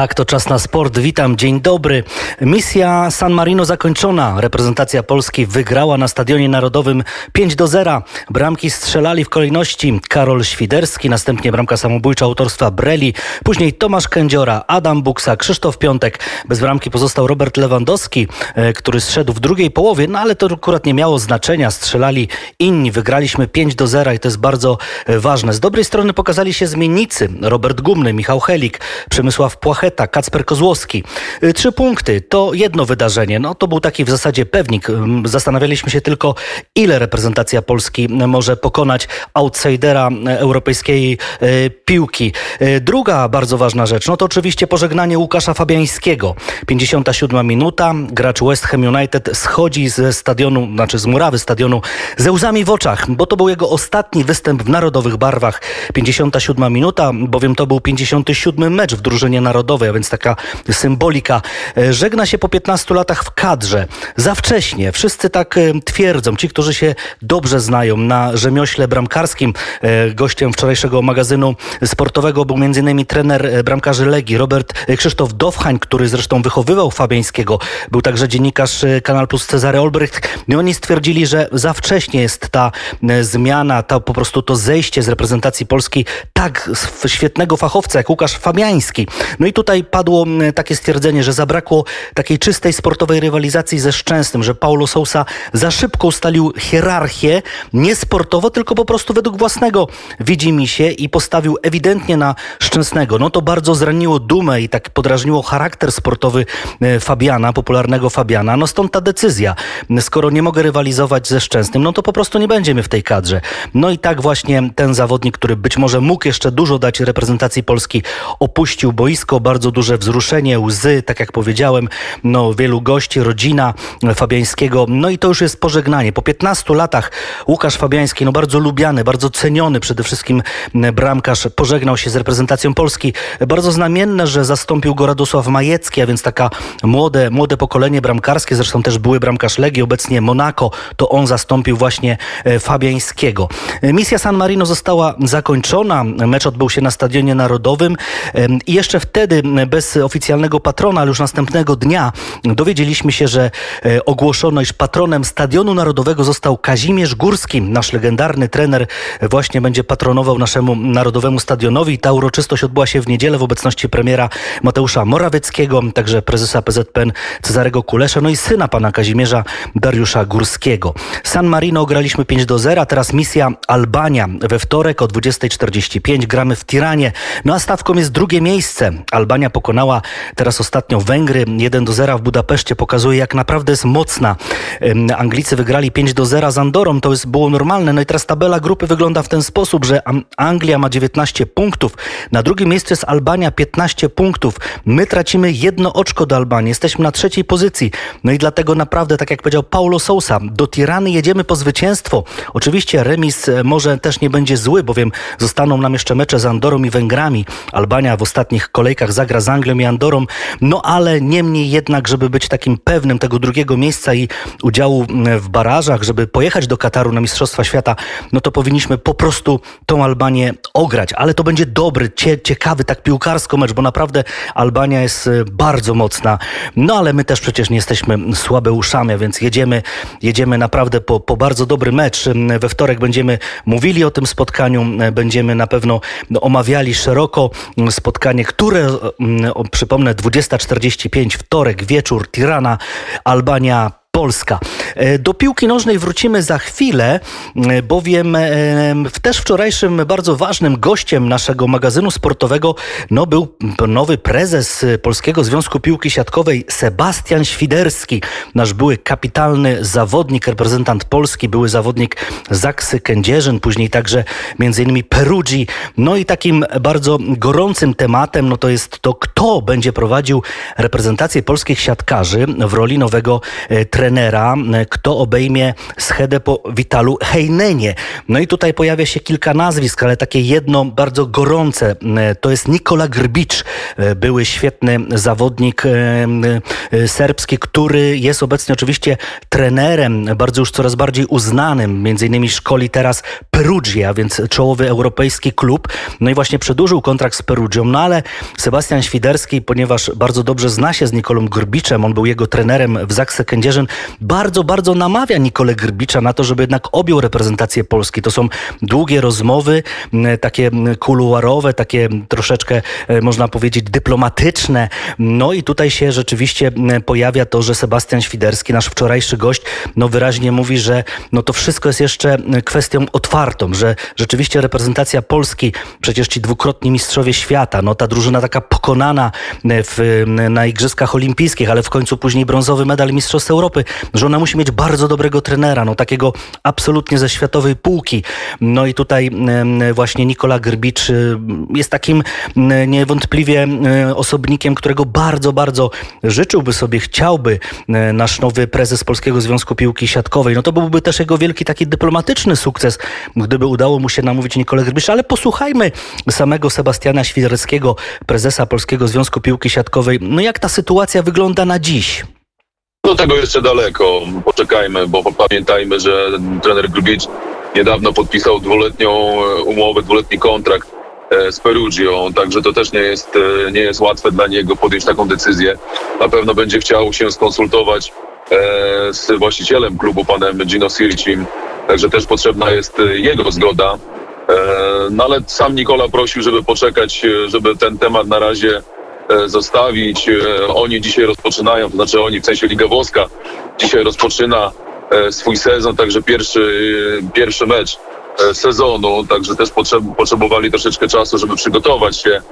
Tak, to czas na sport. Witam, dzień dobry. Misja San Marino zakończona. Reprezentacja Polski wygrała na Stadionie Narodowym 5 do 0. Bramki strzelali w kolejności Karol Świderski, następnie bramka samobójcza autorstwa Breli, później Tomasz Kędziora, Adam Buksa, Krzysztof Piątek. Bez bramki pozostał Robert Lewandowski, e, który zszedł w drugiej połowie, no ale to akurat nie miało znaczenia. Strzelali inni. Wygraliśmy 5 do 0 i to jest bardzo e, ważne. Z dobrej strony pokazali się zmiennicy. Robert Gumny, Michał Helik, Przemysław Płacheta, Kacper Kozłowski. Y, trzy punkty to jedno wydarzenie. No to był taki w zasadzie pewnik. Zastanawialiśmy się tylko, ile reprezentacja Polski może pokonać outsidera europejskiej y, piłki. Y, druga bardzo ważna rzecz, no to oczywiście pożegnanie Łukasza Fabiańskiego. 57 minuta, gracz West Ham United schodzi ze stadionu, znaczy z murawy stadionu ze łzami w oczach, bo to był jego ostatni występ w narodowych barwach. 57 minuta, bowiem to był 57 mecz w drużynie narodowej, a więc taka symbolika. E, żegna się po 15 latach w kadrze. Za wcześnie. Wszyscy tak e, twierdzą. Ci, którzy się dobrze znają na rzemiośle bramkarskim. E, gościem wczorajszego magazynu sportowego był m.in. trener bramkarzy Legii, Robert Krzysztof Dowchań, który zresztą wychowywał Fabiańskiego. Był także dziennikarz Kanal Plus Cezary Olbrycht. I oni stwierdzili, że za wcześnie jest ta zmiana, ta po prostu to zejście z reprezentacji Polski tak świetnego fachowca jak Łukasz Fabiański. No i tutaj padło takie stwierdzenie, że zabrakło takiej czystej sportowej rywalizacji ze Szczęsnym, że Paulo Sousa za szybko ustalił hierarchię, nie sportowo, tylko po prostu według własnego widzi mi się i postawił ewidentnie na Szczęsnego. No to bardzo zraniło dumę i tak podrażniło charakter sportowy e, Fabiana, popularnego Fabiana. No stąd ta decyzja. Skoro nie mogę rywalizować ze Szczęsnym, no to po prostu nie będziemy w tej kadrze. No i tak właśnie ten zawodnik, który być może mógł jeszcze dużo dać reprezentacji Polski, opuścił boisko. Bardzo duże wzruszenie, łzy, tak jak powiedziałem, no wielu gości, rodzina Fabiańskiego. No i to już jest pożegnanie. Po 15 latach Łukasz Fabiański, no bardzo lubiany, bardzo ceniony przede wszystkim bramkarz, pożegnał się z reprezentacją Polski. Bardzo znamienne, że zastąpił go Radosław Majecki, a więc taka młode, młode pokolenie bramkarskie, zresztą też były bramkarz Legii, obecnie Monaco, to on zastąpił właśnie e, Fabiańskiego. Misja San Marino została zakończona. Mecz odbył się na Stadionie Narodowym i jeszcze wtedy bez oficjalnego patrona, ale już następnego dnia dowiedzieliśmy się, że e, ogłoszono, iż patronem Stadionu Narodowego został Kazimierz Górski. Nasz legendarny trener właśnie będzie patronował naszemu Narodowemu Stadionowi. Ta uroczystość odbyła się w niedzielę w obecności premiera Mateusza Morawieckiego, także prezesa PZPN Cezarego Kulesza, no i syna pana Kazimierza Dariusza Górskiego. San Marino graliśmy 5 do 0, teraz misja Albania we wtorek o 20.45 gramy w Tiranie. No a stawką jest drugie miejsce. Albania pokonała teraz ostatnio Węgry 1 do 0 w Budapeszcie. Pokazuje jak naprawdę jest mocna. Anglicy wygrali 5 do 0 z Andorą. To jest, było normalne. No i teraz tabela grupy wygląda w ten sposób, że Anglia ma 19 punktów. Na drugim miejscu jest Albania 15 punktów. My tracimy jedno oczko do Albanii. Jesteśmy na trzeciej pozycji. No i dlatego naprawdę, tak jak powiedział Paulo Sousa, do Tirany jedziemy po zwycięstwo. Oczywiście remis e, może też nie będzie zły, bowiem zostaną nam jeszcze mecze z Andorą i Węgrami. Albania w ostatnich kolejkach zagra z Anglią i Andorą, no ale niemniej jednak, żeby być takim pewnym tego drugiego miejsca i udziału w barażach, żeby pojechać do Kataru na Mistrzostwa Świata, no to powinniśmy po prostu tą Albanię ograć. Ale to będzie dobry, cie, ciekawy, tak piłkarsko mecz, bo naprawdę Albania jest e, bardzo mocna. No ale my też przecież nie jesteśmy słabe uszami, więc jedziemy, jedziemy naprawdę po, po bardzo dobry mecz. We wtorek będziemy mówili o tym spotkaniu, będziemy na pewno omawiali szeroko spotkanie, które, przypomnę, 20.45, wtorek, wieczór, Tirana, Albania, Polska. E, do piłki nożnej wrócimy za chwilę, e, bowiem e, też wczorajszym bardzo ważnym gościem naszego magazynu sportowego no, był nowy prezes Polskiego Związku Piłki Siatkowej Sebastian Świderski, nasz były kapitalny zawodnik, reprezentant Polski, były zawodnik Zaksy Kędzierzyn, później także m.in. Perugii. No i takim bardzo gorącym tematem no to jest to, kto będzie prowadził reprezentację polskich siatkarzy w roli nowego trenera trenera, kto obejmie schedę po Witalu Heinenie. No i tutaj pojawia się kilka nazwisk, ale takie jedno bardzo gorące. To jest Nikola Grbicz, były świetny zawodnik serbski, który jest obecnie oczywiście trenerem, bardzo już coraz bardziej uznanym, między innymi szkoli teraz Perugia, więc czołowy europejski klub. No i właśnie przedłużył kontrakt z Perugią, no ale Sebastian Świderski, ponieważ bardzo dobrze zna się z Nikolą Grbiczem, on był jego trenerem w Zakse Kędzierzyn, bardzo, bardzo namawia Nikolę Grbicza na to, żeby jednak objął reprezentację Polski. To są długie rozmowy, takie kuluarowe, takie troszeczkę, e, można powiedzieć, dyplomatyczne. No i tutaj się rzeczywiście pojawia to, że Sebastian Świderski, nasz wczorajszy gość, no wyraźnie mówi, że no to wszystko jest jeszcze kwestią otwartą, że rzeczywiście reprezentacja Polski, przecież ci dwukrotni mistrzowie świata, no ta drużyna taka pokonana w, na Igrzyskach Olimpijskich, ale w końcu później brązowy medal Mistrzostw Europy, że ona musi mieć bardzo dobrego trenera, no takiego absolutnie ze światowej półki. No i tutaj właśnie Nikola Grbicz y, jest takim niewątpliwie osobnikiem, którego bardzo, bardzo życzyłby sobie, chciałby nasz nowy prezes Polskiego Związku Piłki Siatkowej. No to byłby też jego wielki taki dyplomatyczny sukces, gdyby udało mu się namówić Nikolę Grbicza, ale posłuchajmy samego Sebastiana Świderskiego, prezesa Polskiego Związku Piłki Siatkowej. No jak ta sytuacja wygląda na dziś? Do tego jeszcze daleko. Poczekajmy, bo pamiętajmy, że trener Grubicz niedawno podpisał dwuletnią umowę, dwuletni kontrakt e, z Perugią, także to też nie jest, e, nie jest łatwe dla niego podjąć taką decyzję. Na pewno będzie chciał się skonsultować e, z właścicielem klubu, panem Gino Sircim, także też potrzebna jest jego zgoda. No ale sam Nikola prosił, żeby poczekać, żeby ten temat na razie E, zostawić. E, oni dzisiaj rozpoczynają, to znaczy oni, w sensie Liga Włoska, dzisiaj rozpoczyna e, swój sezon, także pierwszy, pierwszy mecz sezonu, także też potrzebowali troszeczkę czasu, żeby przygotować się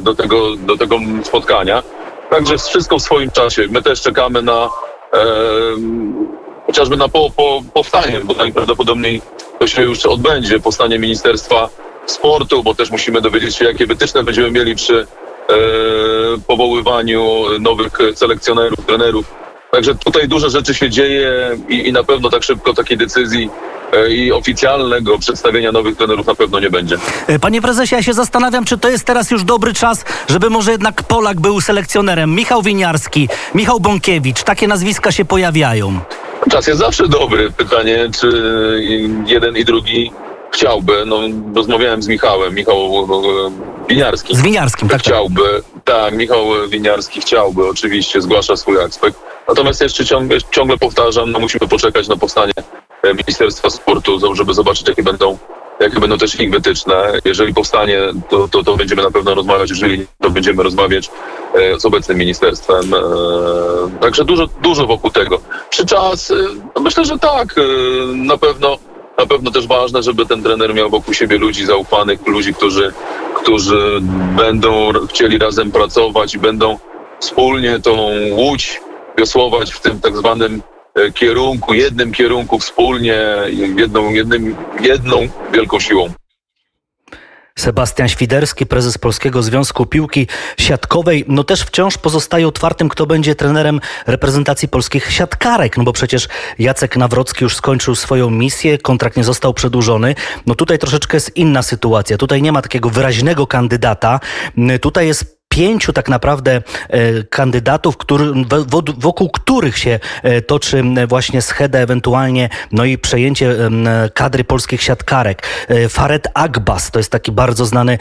do tego, do tego spotkania. Także wszystko w swoim czasie. My też czekamy na chociażby na po, po, powstanie, bo najprawdopodobniej to się już odbędzie, powstanie Ministerstwa Sportu, bo też musimy dowiedzieć się, jakie wytyczne będziemy mieli przy E, powoływaniu nowych selekcjonerów, trenerów. Także tutaj dużo rzeczy się dzieje i, i na pewno tak szybko takiej decyzji e, i oficjalnego przedstawienia nowych trenerów na pewno nie będzie. E, panie prezesie, ja się zastanawiam, czy to jest teraz już dobry czas, żeby może jednak Polak był selekcjonerem. Michał Winiarski, Michał Bąkiewicz, takie nazwiska się pojawiają. Czas jest zawsze dobry. Pytanie, czy jeden i drugi chciałby, no rozmawiałem z Michałem, Michał e, Winiarski. Z Winiarskim, tak, tak. Chciałby, tak, Michał Winiarski chciałby, oczywiście, zgłasza swój aspekt. Natomiast jeszcze ciągle, ciągle powtarzam, no musimy poczekać na powstanie e, Ministerstwa Sportu, żeby zobaczyć, jakie będą jakie będą też ich wytyczne. Jeżeli powstanie, to, to, to będziemy na pewno rozmawiać, jeżeli nie, to będziemy rozmawiać e, z obecnym ministerstwem. Także dużo, dużo wokół tego. Czy czas? No myślę, że tak. Na pewno na pewno też ważne, żeby ten trener miał wokół siebie ludzi zaufanych, ludzi, którzy, którzy będą chcieli razem pracować i będą wspólnie tą łódź wiosłować w tym tak zwanym e, kierunku, jednym kierunku wspólnie, jedną, jednym, jedną wielką siłą. Sebastian Świderski, prezes Polskiego Związku Piłki Siatkowej, no też wciąż pozostaje otwartym, kto będzie trenerem reprezentacji polskich siatkarek, no bo przecież Jacek Nawrocki już skończył swoją misję, kontrakt nie został przedłużony. No tutaj troszeczkę jest inna sytuacja. Tutaj nie ma takiego wyraźnego kandydata. Tutaj jest pięciu tak naprawdę e, kandydatów, który, wokół których się e, toczy właśnie scheda ewentualnie, no i przejęcie kadry polskich siatkarek. E, Faret Agbas to jest taki bardzo znany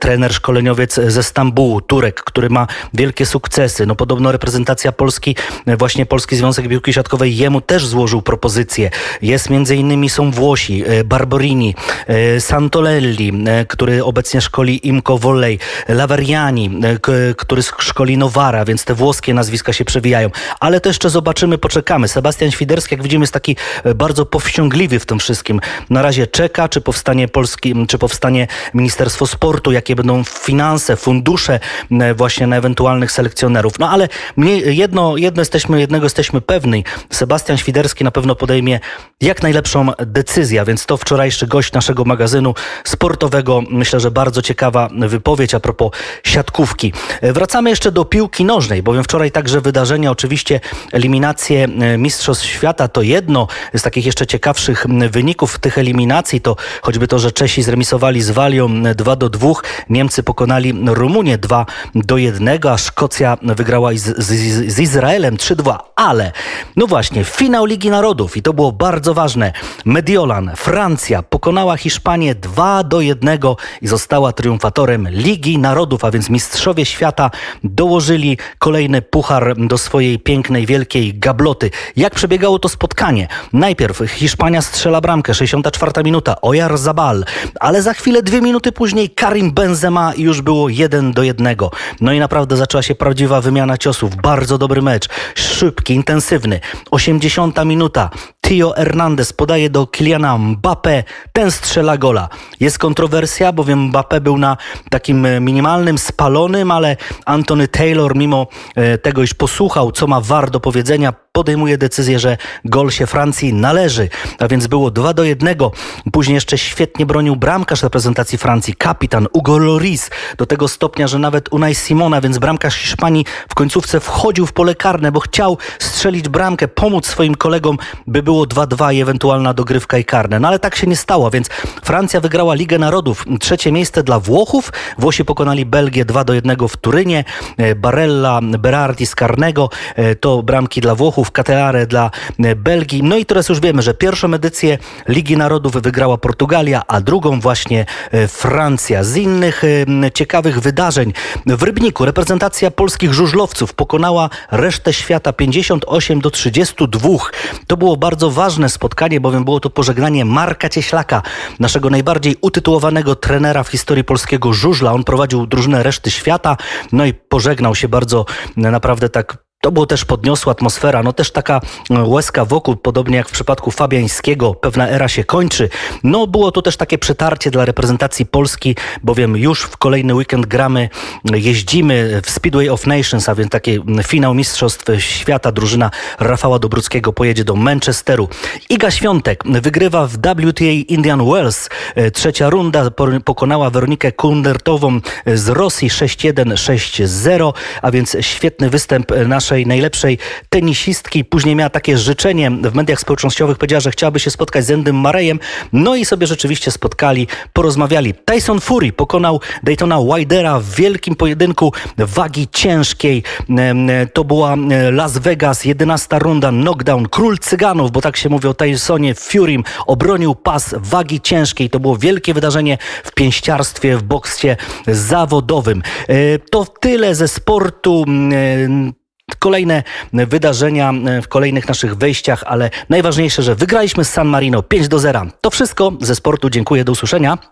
trener, szkoleniowiec ze Stambułu, Turek, który ma wielkie sukcesy. No podobno reprezentacja Polski, właśnie Polski Związek Piłki Siatkowej jemu też złożył propozycję. Jest między innymi są Włosi, Barborini, Santolelli, który obecnie szkoli Imco Volley, Laveriani, E, który szkoli Nowara, więc te włoskie nazwiska się przewijają. Ale to jeszcze zobaczymy, poczekamy. Sebastian Świderski, jak widzimy, jest taki e, bardzo powściągliwy w tym wszystkim. Na razie czeka, czy powstanie Polski, czy powstanie Ministerstwo Sportu, jakie będą finanse, fundusze właśnie na ewentualnych selekcjonerów. No ale jedno, jedno jesteśmy, jednego jesteśmy pewni. Sebastian Świderski na pewno podejmie jak najlepszą decyzję, więc to wczorajszy gość naszego magazynu sportowego. Myślę, że bardzo ciekawa wypowiedź a propos siatku E, Wracamy jeszcze do piłki nożnej, bowiem wczoraj także wydarzenia, oczywiście eliminacje e, Mistrzostw Świata to jedno z takich jeszcze ciekawszych wyników tych eliminacji, to choćby to, że Czesi zremisowali z Walią m, 2 do 2, Niemcy pokonali Rumunię 2 do 1, a Szkocja wygrała z, z, z Izraelem 3-2, ale no właśnie, finał Ligi Narodów i to było bardzo ważne. Mediolan, Francja pokonała Hiszpanię 2 do 1 i została triumfatorem Ligi Narodów, a więc mistrzowie świata dołożyli kolejny puchar do swojej pięknej, wielkiej gabloty. Jak przebiegało to spotkanie? Najpierw Hiszpania strzela bramkę, 64 minuta, Ojar Zabal, ale za chwilę, dwie minuty później Karim Benzema już było 1 do 1. No i naprawdę zaczęła się prawdziwa wymiana ciosów. Bardzo dobry mecz, szybki, intensywny. 80 minuta, Tio Hernandez podaje do Kyliana Mbappé, ten strzela gola. Jest kontrowersja, bowiem Mbappé był na takim e, minimalnym, spalonym, ale Anthony Taylor mimo e, tego, iż posłuchał, co ma VAR do powiedzenia, podejmuje decyzję, że gol się Francji należy. A więc było 2 do 1. Później jeszcze świetnie bronił bramkarz reprezentacji Francji, kapitan Hugo Lloris, do tego stopnia, że nawet Unai Simona, więc bramkarz Hiszpanii w końcówce wchodził w pole karne, bo chciał strzelić bramkę, pomóc swoim kolegom, by było 2-2 i ewentualna dogrywka i karne. No ale tak się nie stało, więc Francja wygrała Ligę Narodów. Trzecie miejsce dla Włochów. Włosi pokonali Belgię 2 do 1 w Turynie. E, Barella, Berardi z karnego e, to bramki dla Włochów, Catelare dla e, Belgii. No i teraz już wiemy, że pierwszą edycję Ligi Narodów wygrała Portugalia, a drugą właśnie Francja. Z innych ciekawych wydarzeń w Rybniku reprezentacja polskich żużlowców pokonała resztę świata 58 do 32. To było bardzo ważne spotkanie, bowiem było to pożegnanie Marka Cieślaka, naszego najbardziej utytułowanego trenera w historii polskiego żużla. On prowadził drużynę reszty świata, no i pożegnał się bardzo naprawdę tak to było też podniosła atmosfera, no też taka e, łezka wokół, podobnie jak w przypadku Fabiańskiego, pewna era się kończy. No było to też takie przetarcie dla reprezentacji Polski, bowiem już w kolejny weekend gramy, jeździmy w Speedway of Nations, a więc taki finał Mistrzostw Świata. Drużyna Rafała Dobruckiego pojedzie do Manchesteru. Iga Świątek wygrywa w WTA Indian Wells. E, Trzecia runda po- pokonała Weronikę Kundertową z Rosji 6-1, 6-0, a więc świetny występ naszej najlepszej tenisistki. Później miała takie życzenie w mediach społecznościowych, powiedziała, że chciałaby się spotkać z Endym Marejem. No i sobie rzeczywiście spotkali, porozmawiali. Tyson Fury pokonał Daytona Widera w wielkim pojedynku wagi ciężkiej. To była Las Vegas, 11 runda, knockdown. Król Cyganów, bo tak się mówi o Tysonie Furym, obronił pas wagi ciężkiej. To było wielkie wydarzenie w pięściarstwie, w boksie zawodowym. E, To tyle ze sportu. Kolejne wydarzenia e, w kolejnych naszych wejściach, ale najważniejsze, że wygraliśmy z San Marino 5 do 0. To wszystko ze sportu. Dziękuję, do usłyszenia.